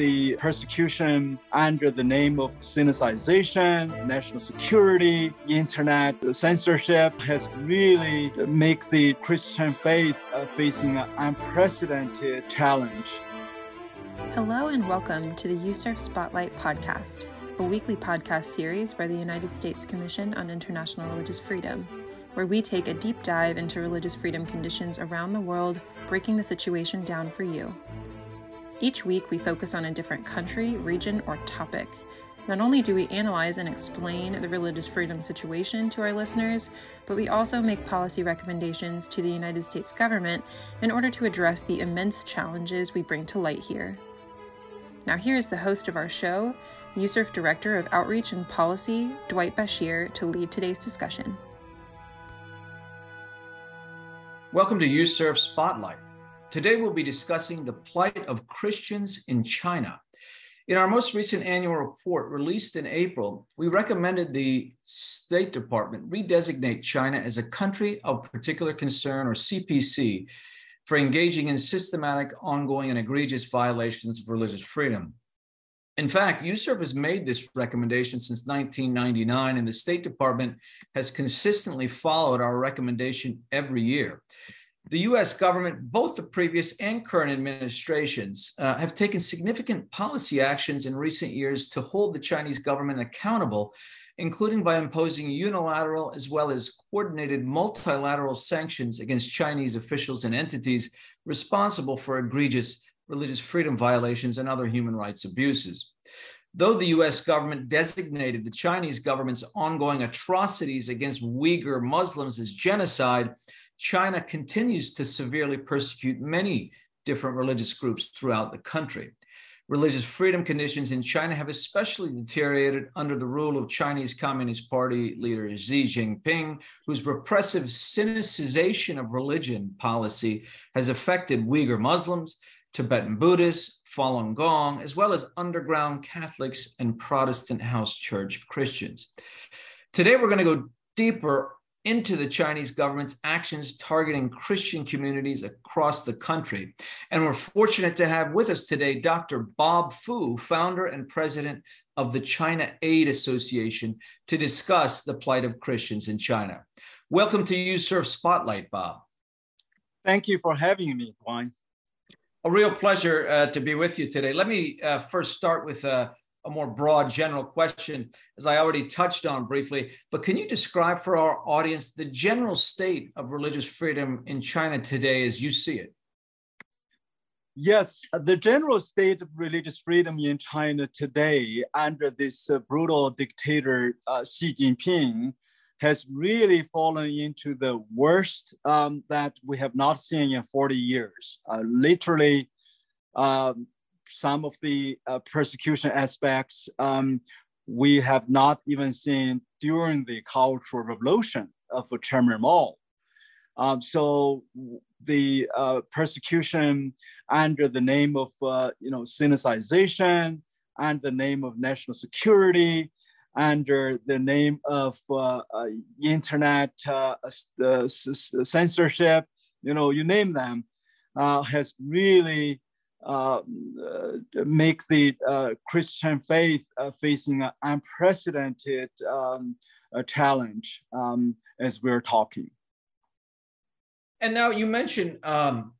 the persecution under the name of Sinicization, national security, internet censorship has really made the Christian faith facing an unprecedented challenge. Hello and welcome to the USCIRF Spotlight podcast, a weekly podcast series by the United States Commission on International Religious Freedom where we take a deep dive into religious freedom conditions around the world, breaking the situation down for you. Each week, we focus on a different country, region, or topic. Not only do we analyze and explain the religious freedom situation to our listeners, but we also make policy recommendations to the United States government in order to address the immense challenges we bring to light here. Now, here is the host of our show, USCIRF Director of Outreach and Policy, Dwight Bashir, to lead today's discussion. Welcome to USCIRF Spotlight. Today we'll be discussing the plight of Christians in China. In our most recent annual report released in April, we recommended the State Department redesignate China as a country of particular concern or CPC for engaging in systematic, ongoing, and egregious violations of religious freedom. In fact, USCIRF has made this recommendation since 1999, and the State Department has consistently followed our recommendation every year. The US government, both the previous and current administrations, uh, have taken significant policy actions in recent years to hold the Chinese government accountable, including by imposing unilateral as well as coordinated multilateral sanctions against Chinese officials and entities responsible for egregious religious freedom violations, and other human rights abuses. Though the US government designated the Chinese government's ongoing atrocities against Uyghur Muslims as genocide, China continues to severely persecute many different religious groups throughout the country. Religious freedom conditions in China have especially deteriorated under the rule of Chinese Communist Party leader Xi Jinping, whose repressive sinicization of religion policy has affected Uyghur Muslims Tibetan Buddhists, Falun Gong, as well as underground Catholics and Protestant house church Christians. Today, we're going to go deeper into the Chinese government's actions targeting Christian communities across the country. And we're fortunate to have with us today Dr. Bob Fu, founder and president of the China Aid Association, to discuss the plight of Christians in China. Welcome to USCIRF Spotlight, Bob. Thank you for having me, Juan. A real pleasure uh, to be with you today. Let me uh, first start with a, a, more broad general question, as I already touched on briefly. But can you describe for our audience the general state of religious freedom in China today as you see it? Yes, the general state of religious freedom in China today under this uh, brutal dictator uh, Xi Jinping has really fallen into the worst um, that we have not seen in 40 years. Uh, literally, um, some of the uh, persecution aspects um, we have not even seen during the Cultural Revolution of Chairman Mao. Um, so the uh, persecution under the name of uh, you know Sinicization and the name of national security under the name of uh, uh, internet uh, censorship, you know, you name them, has really make the Christian faith facing an unprecedented um, challenge um, as we're talking. And now you mentioned um,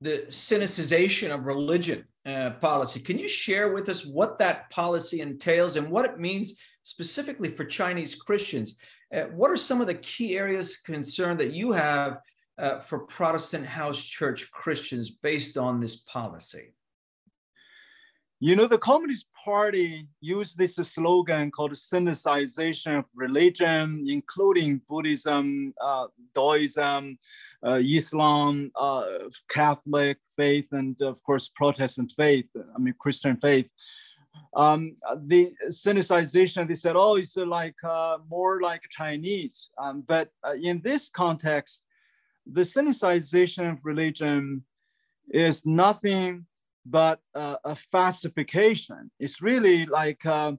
the sinicization of religion uh, policy. Can you share with us what that policy entails and what it means specifically for Chinese Christians. Uh, what are some of the key areas of concern that you have uh, for Protestant house church Christians based on this policy? You know, the Communist Party used this slogan called Sinicization of religion, including Buddhism, uh, Taoism, uh, Islam, uh, Catholic faith, and of course, Protestant faith, I mean, Christian faith um, the Sinicization, they said, oh, it's like uh, more like Chinese. Um, but uh, in this context, the Sinicization of religion is nothing but uh, a falsification. It's really like uh,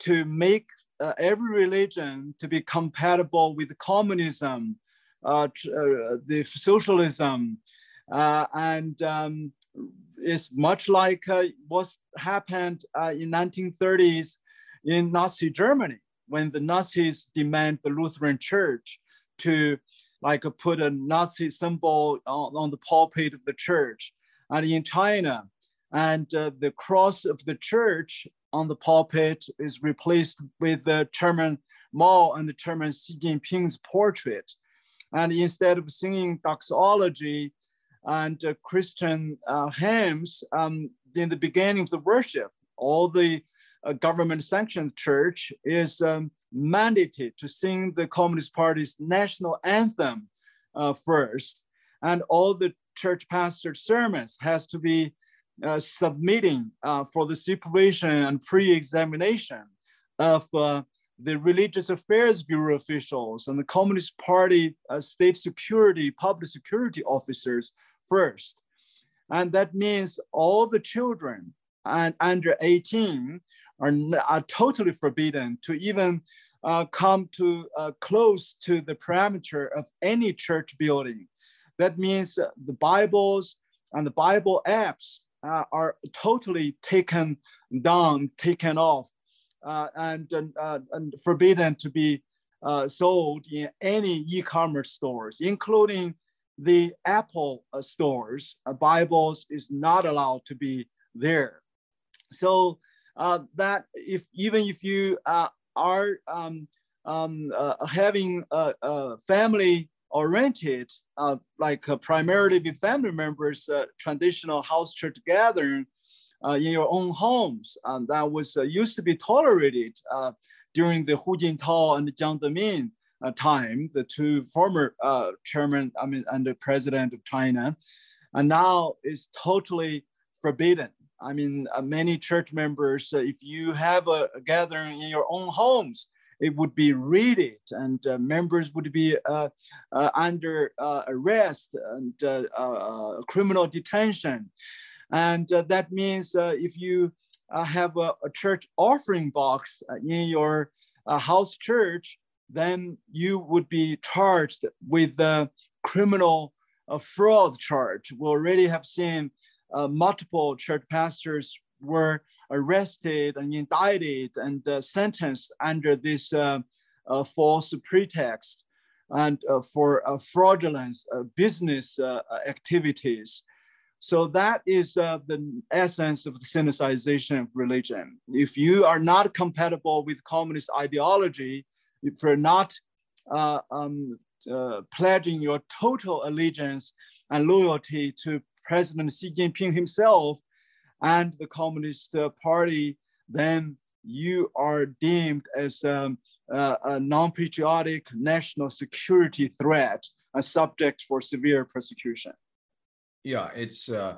to make uh, every religion to be compatible with communism, uh, the socialism, and um, is much like uh, what happened uh, in 1930s in Nazi Germany when the Nazis demand the Lutheran Church to like put a Nazi symbol on, on the pulpit of the church. And in China, and uh, the cross of the church on the pulpit is replaced with the Chairman Mao and the Chairman Xi Jinping's portrait. And instead of singing doxology and uh, Christian uh, hymns um, in the beginning of the worship, all the uh, government sanctioned church is um, mandated to sing the Communist Party's national anthem uh, first. And all the church pastor sermons has to be uh, submitting uh, for the supervision and pre-examination of uh, the Religious Affairs Bureau officials and the Communist Party uh, state security, public security officers first. And that means all the children and under 18 are, are totally forbidden to even uh, come to uh, close to the perimeter of any church building. That means the Bibles and the Bible apps uh, are totally taken down, taken off, uh, and, uh, and forbidden to be uh, sold in any e-commerce stores, including the Apple uh, stores. Uh, Bibles is not allowed to be there. So that if even if you are um, um, having a, a family oriented, uh, like uh, primarily with family members, uh, traditional house church gathering uh, in your own homes. That was uh, used to be tolerated uh, during the Hu Jintao and Jiang Zemin time, the two former chairman, I mean, and the president of China. And now is totally forbidden. I mean, many church members, if you have a, a gathering in your own homes, it would be raided and uh, members would be uh, uh, under uh, arrest and uh, uh, criminal detention. And that means if you have a, a, church offering box in your house church, then you would be charged with the criminal fraud charge. We already have seen multiple church pastors were arrested and indicted and uh, sentenced under this uh, uh, false pretext and for fraudulent business activities. So that is uh, the essence of the Sinicization of religion. If you are not compatible with communist ideology, if you're not uh, um, uh, pledging your total allegiance and loyalty to President Xi Jinping himself, and the Communist uh, Party, then you are deemed as um, uh, a non-patriotic national security threat, a subject for severe persecution. Yeah, it's uh,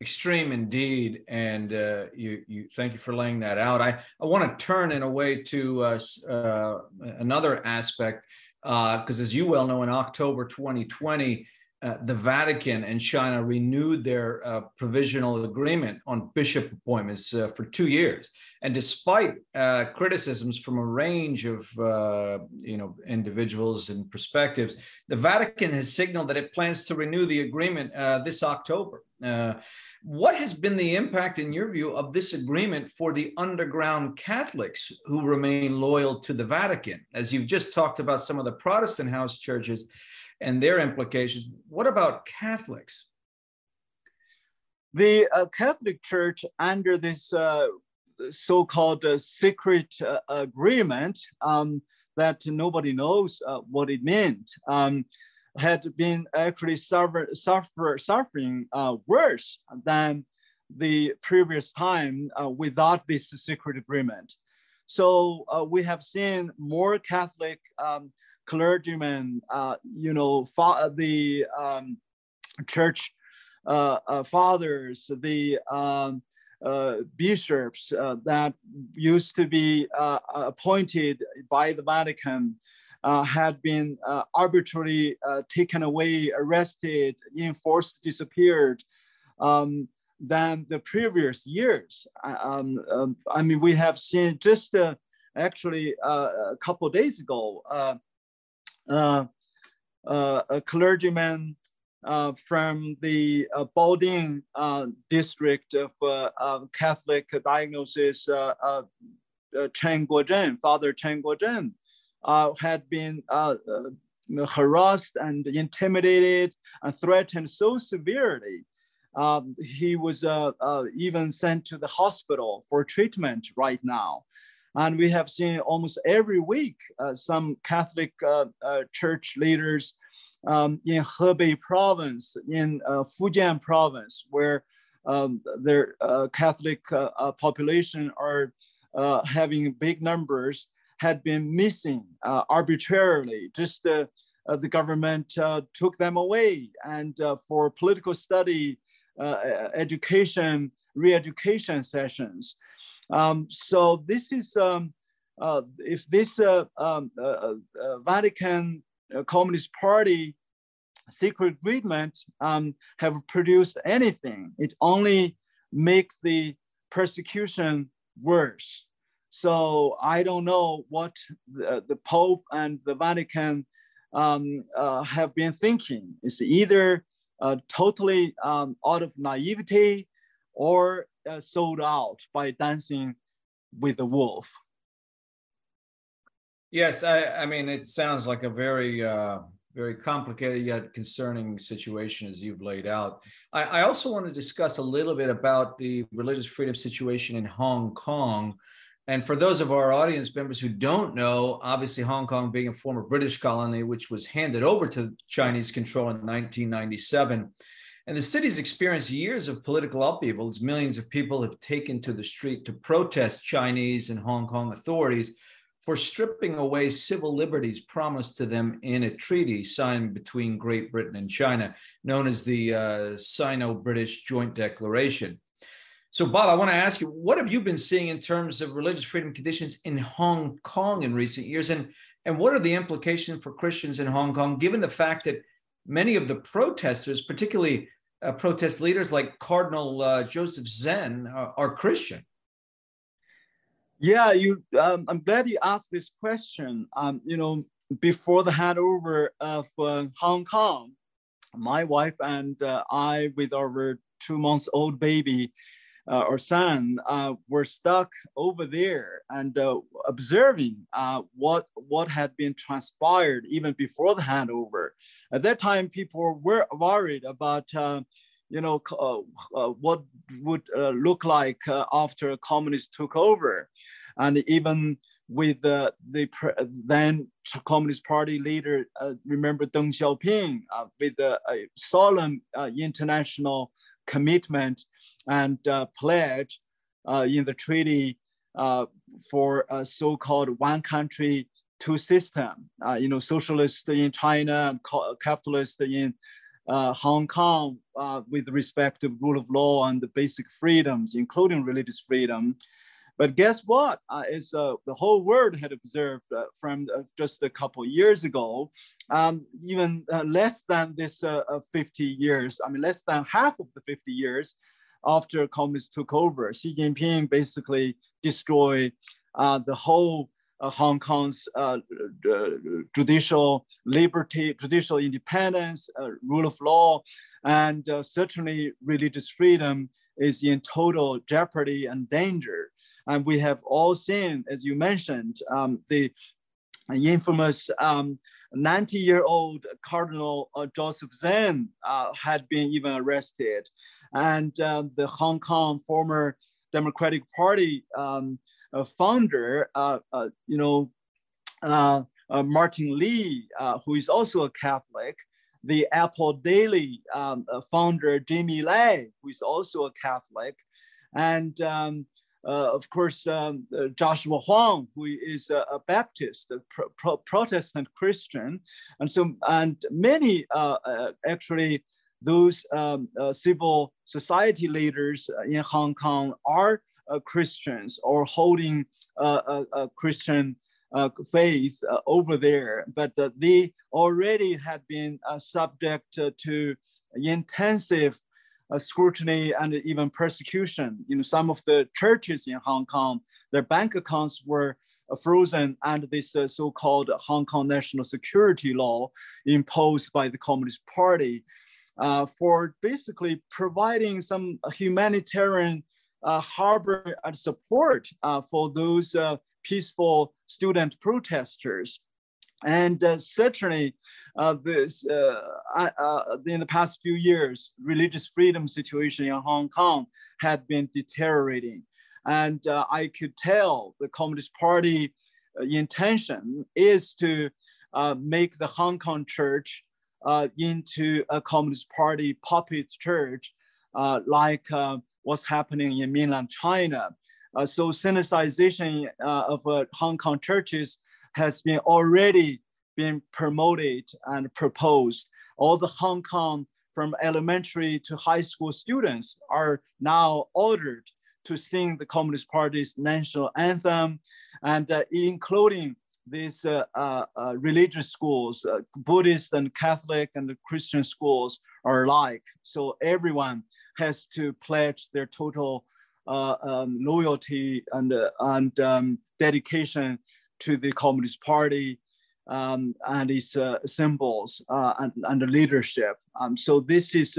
extreme indeed, and uh, you, you thank you for laying that out. I, I want to turn in a way to uh, uh, another aspect because, as you well know, in October 2020 uh, the Vatican and China renewed their uh, provisional agreement on bishop appointments uh, for two years. And despite uh, criticisms from a range of uh, you know individuals and perspectives, the Vatican has signaled that it plans to renew the agreement this October. what has been the impact, in your view, of this agreement for the underground Catholics who remain loyal to the Vatican? As you've just talked about some of the Protestant house churches, and their implications. What about Catholics? The uh, Catholic Church, under this uh, so-called uh, secret uh, agreement um, that nobody knows uh, what it meant, um, had been actually suffer, suffer, suffering uh, worse than the previous time without this secret agreement. So we have seen more Catholic um, clergymen, uh, you know, the um, church uh, uh, fathers, the um, uh, bishops uh, that used to be uh, appointed by the Vatican had been arbitrarily taken away, arrested, enforced, disappeared. Um, than the previous years. Um, um, I mean, we have seen just actually a couple days ago, uh, uh, uh, a clergyman uh, from the uh, uh, district of uh, Catholic diagnosis, Chen Guozhen, Father Chen Guozhen, had been harassed and intimidated and threatened so severely. Um, he was even sent to the hospital for treatment right now. And we have seen almost every week uh, some Catholic uh, uh, church leaders um, in Hebei province, in uh, Fujian province, where um, their uh, Catholic uh, population are having big numbers, had been missing arbitrarily. Just the government took them away, and for political study, education, re-education sessions. Um, so this is, um, uh, if this uh, um, uh, uh Vatican uh, Communist Party secret agreement um, have produced anything, it only makes the persecution worse. So I don't know what the, the Pope and the Vatican um, uh, have been thinking. It's either totally um, out of naivety or uh, sold out by dancing with the wolf. Yes, I, I mean, it sounds like a very, uh, very complicated yet concerning situation as you've laid out. I, I also want to discuss a little bit about the religious freedom situation in Hong Kong. And for those of our audience members who don't know, obviously Hong Kong being a former British colony, which was handed over to Chinese control in 1997, and the city's experienced years of political upheaval as millions of people have taken to the street to protest Chinese and Hong Kong authorities for stripping away civil liberties promised to them in a treaty signed between Great Britain and China, known as the uh, Sino British Joint Declaration. So, Bob, I want to ask you, what have you been seeing in terms of religious freedom conditions in Hong Kong in recent years? And, and what are the implications for Christians in Hong Kong, given the fact that many of the protesters, particularly uh, protest leaders like Cardinal uh, Joseph Zen, are, are, Christian. Yeah, you. Um, I'm glad you asked this question. Um, you know, before the handover of uh, Hong Kong, my wife and uh, I, with our two months old baby, uh, or son uh, were stuck over there and uh, observing uh, what what had been transpired even before the handover. At that time, people were worried about. Uh, you know uh, what would look like after communists took over, and even with the, the then Communist Party leader, remember Deng Xiaoping, with a solemn international commitment and uh, pledge uh, in the treaty uh, for a so-called one country, two system. you know, socialist in China and capitalist in Hong Kong with respect to rule of law and the basic freedoms, including religious freedom. But guess what? Uh, uh, the whole world had observed uh, from just a couple years ago, um, even less than this 50 years. I mean, less than half of the 50 years after communists took over. Xi Jinping basically destroyed uh, the whole uh, Hong Kong's uh, judicial liberty, judicial independence, uh, rule of law, and uh, certainly religious freedom is in total jeopardy and danger. And we have all seen, as you mentioned, um, the infamous 90-year-old um, Cardinal uh, Joseph Zen had been even arrested and um, the Hong Kong former Democratic Party um, uh, founder, uh, uh, you know, uh, uh, Martin Lee, uh, who is also a Catholic, the Apple Daily um, founder, Jimmy Lai, who is also a Catholic, and um, of course, um, Joshua Huang, who is a, a Baptist, a pro Protestant Christian, and so and many actually those um, uh, civil society leaders in Hong Kong are uh, Christians or holding a, Christian uh, faith uh, over there, but uh, they already had been uh, subject to intensive scrutiny and even persecution. You know, some of the churches in Hong Kong, their bank accounts were frozen under this so-called Hong Kong national security law imposed by the Communist Party. Uh, for basically providing some humanitarian uh, harbor and support uh, for those uh, peaceful student protesters. And uh, certainly, uh, this in the past few years, religious freedom situation in Hong Kong had been deteriorating. And I could tell the Communist Party intention is to make the Hong Kong church uh, into a Communist Party puppet church, uh, like uh, what's happening in mainland China. Uh, so Sinicization uh, of Hong Kong churches has been already been promoted and proposed. All the Hong Kong from elementary to high school students are now ordered to sing the Communist Party's national anthem and including these uh, uh, uh, religious schools, uh, Buddhist and Catholic and Christian schools are alike. So everyone has to pledge their total uh, um, loyalty and, and um, dedication to the Communist Party um, and its symbols and, and the leadership. Um, so this is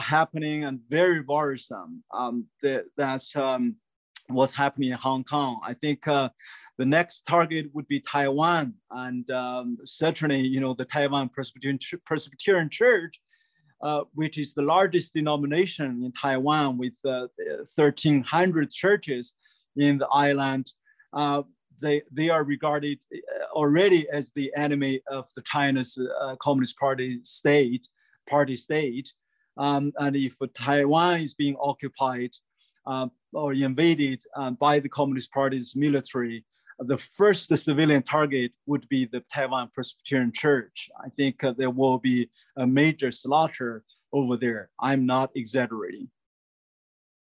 happening and very worrisome. Um, that, that's um, what's happening in Hong Kong. I think the next target would be Taiwan, and um, certainly, you know, the Taiwan Presbyterian, Presbyterian Church, uh, which is the largest denomination in Taiwan with uh, 1,300 churches in the island. Uh, they, they are regarded uh, already as the enemy of the China's uh, Communist Party state, party state. Um, and if Taiwan is being occupied uh, or invaded by the Communist Party's military, the first civilian target would be the Taiwan Presbyterian Church. I think uh, there will be a major slaughter over there. I'm not exaggerating.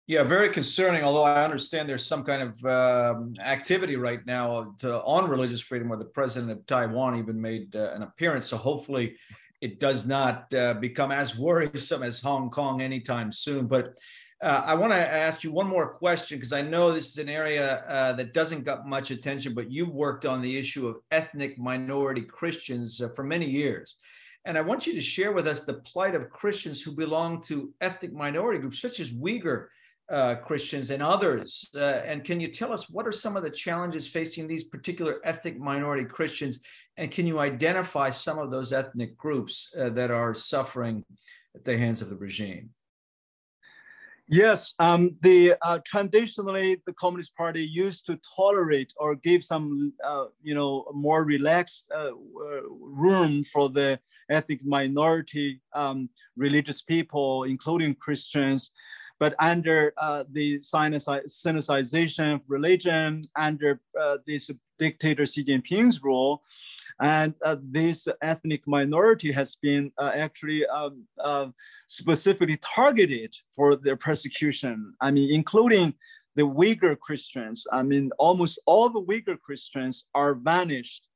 Yeah, very concerning. Although I understand there's some kind of um, activity right now to, on religious freedom, where the president of Taiwan even made uh, an appearance. So hopefully, it does not uh, become as worrisome as Hong Kong anytime soon. But uh, I want to ask you one more question because I know this is an area uh, that doesn't get much attention, but you've worked on the issue of ethnic minority Christians uh, for many years. And I want you to share with us the plight of Christians who belong to ethnic minority groups, such as Uyghur uh, Christians and others. Uh, and can you tell us what are some of the challenges facing these particular ethnic minority Christians? And can you identify some of those ethnic groups uh, that are suffering at the hands of the regime? Yes, um, the uh, traditionally the Communist Party used to tolerate or give some, uh, you know, more relaxed uh, room for the ethnic minority um, religious people, including Christians. But under uh, the Sinicization of religion, under uh, this dictator Xi Jinping's rule, and uh, this ethnic minority has been uh, actually um, uh, specifically targeted for their persecution. I mean, including the Uyghur Christians. I mean, almost all the Uyghur Christians are vanished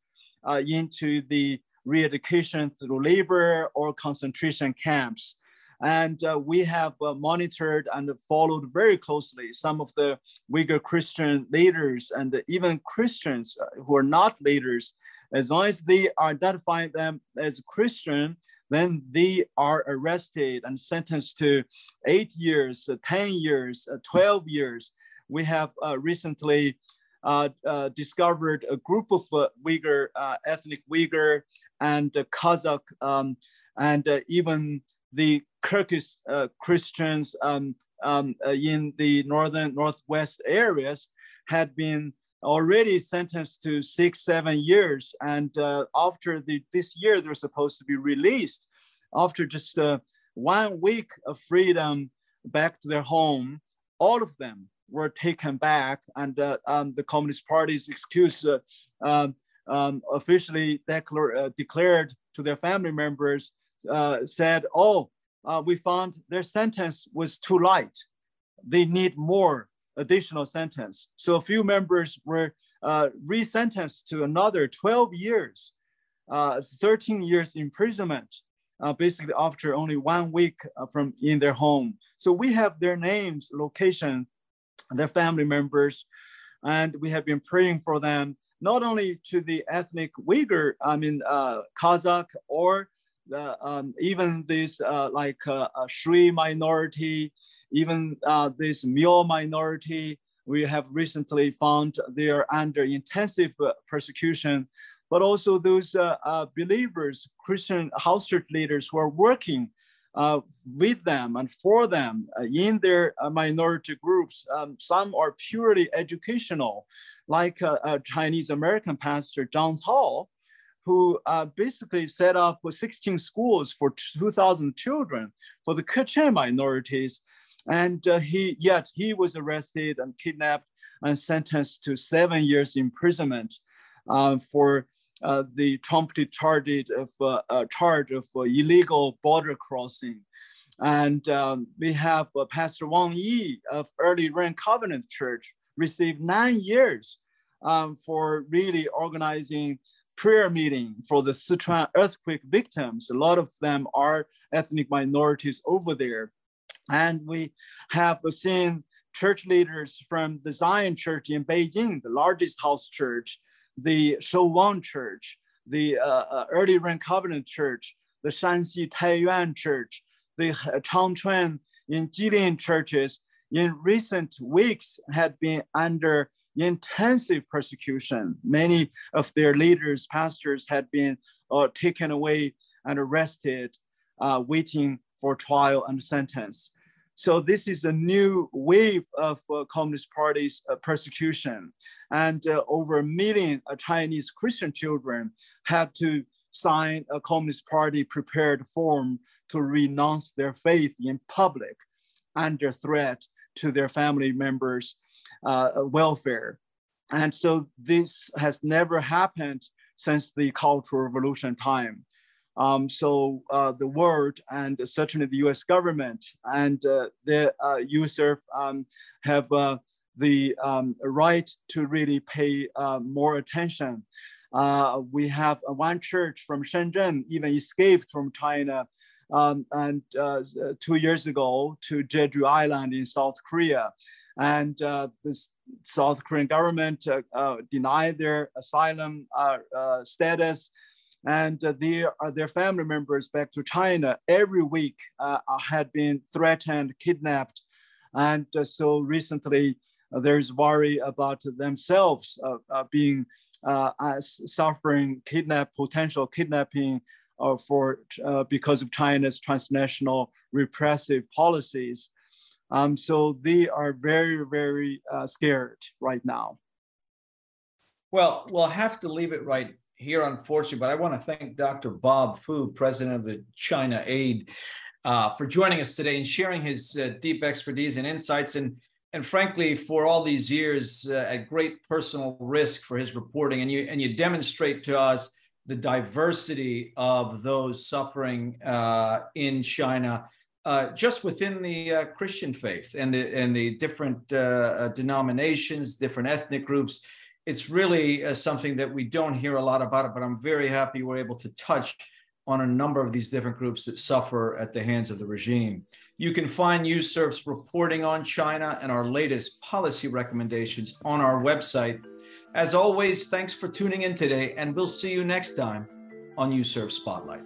uh, into the re-education through labor or concentration camps. And uh, we have uh, monitored and followed very closely some of the Uyghur Christian leaders and even Christians who are not leaders as long as they identify them as a Christian, then they are arrested and sentenced to eight years, uh, 10 years, uh, 12 years. We have uh, recently uh, uh, discovered a group of uh, Uyghur, ethnic Uyghur and Kazakh, um, and even the Kyrgyz Christians um, um, in the northern, northwest areas had been already sentenced to six, seven years. And uh, after the, this year, they're supposed to be released after just uh, one week of freedom back to their home. All of them were taken back, and uh, um, the Communist Party's excuse uh, um, um, officially declare, uh, declared to their family members uh, said, "Oh, we found their sentence was too light. They need more additional sentence. So a few members were uh, resentenced to another 12 years, uh, 13 years imprisonment, uh, basically after only one week uh, from in their home. So we have their names, location, their family members, and we have been praying for them, not only to the ethnic Uyghur, I mean, uh, Kazakh or um, even this uh, like uh, Shui minority, even uh, this Miao minority, we have recently found they are under intensive uh, persecution, but also those uh, uh, believers, Christian house church leaders who are working uh, with them and for them uh, in their uh, minority groups. Um, some are purely educational, like a Chinese American pastor, John Hall, who basically set up 16 schools for 2,000 children for the Kachin minorities and uh, he yet he was arrested and kidnapped and sentenced to seven years imprisonment uh, for uh, the trumped charge of uh, charge of uh, illegal border crossing. And um, we have uh, Pastor Wang Yi of Early Rain Covenant Church received nine years um, for really organizing prayer meeting for the Sichuan earthquake victims. A lot of them are ethnic minorities over there. And we have seen church leaders from the Zion Church in Beijing, the largest house church, the Shouwang Church, the uh, uh, Early Rain Covenant Church, the Shanxi Taiyuan Church, the Changchun in Jilin churches in recent weeks had been under intensive persecution. Many of their leaders, pastors had been uh, taken away and arrested, uh, waiting for trial and sentence. So this is a new wave of uh, Communist Party's uh, persecution. And uh, over a million uh, Chinese Christian children had to sign a Communist Party prepared form to renounce their faith in public under threat to their family members' uh, welfare. And so this has never happened since the Cultural Revolution time. Um, so uh, the world and certainly the U.S. government and uh, the uh, um, have uh, the um, right to really pay uh, more attention. Uh, we have one church from Shenzhen even escaped from China um, and two years ago to Jeju Island in South Korea. And the South Korean government denied their asylum status and uh, their, uh, their family members back to China every week uh, had been threatened, kidnapped. And uh, so recently uh, there's worry about themselves uh, being suffering kidnap, potential kidnapping for, because of China's transnational repressive policies. Um, so they are very, very scared right now. Well, we'll have to leave it right here, unfortunately, but I want to thank Dr. Bob Fu, president of the China Aid, uh, for joining us today and sharing his uh, deep expertise and insights. And, and frankly, for all these years uh, at great personal risk for his reporting. And you, and you demonstrate to us the diversity of those suffering uh, in China. Uh, just within the uh, Christian faith and the and the different denominations, different ethnic groups, it's really uh, something that we don't hear a lot about it, but I'm very happy we're able to touch on a number of these different groups that suffer at the hands of the regime. You can find USCIRF's reporting on China and our latest policy recommendations on our website. As always, thanks for tuning in today, and we'll see you next time on USCIRF Spotlight.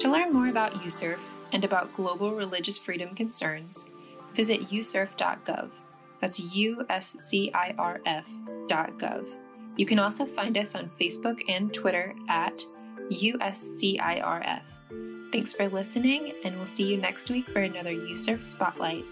To learn more about USCIRF, and about global religious freedom concerns, visit uscirf.gov. That's uscirf.gov. You can also find us on Facebook and Twitter at USCIRF. Thanks for listening, and we'll see you next week for another USCIRF Spotlight.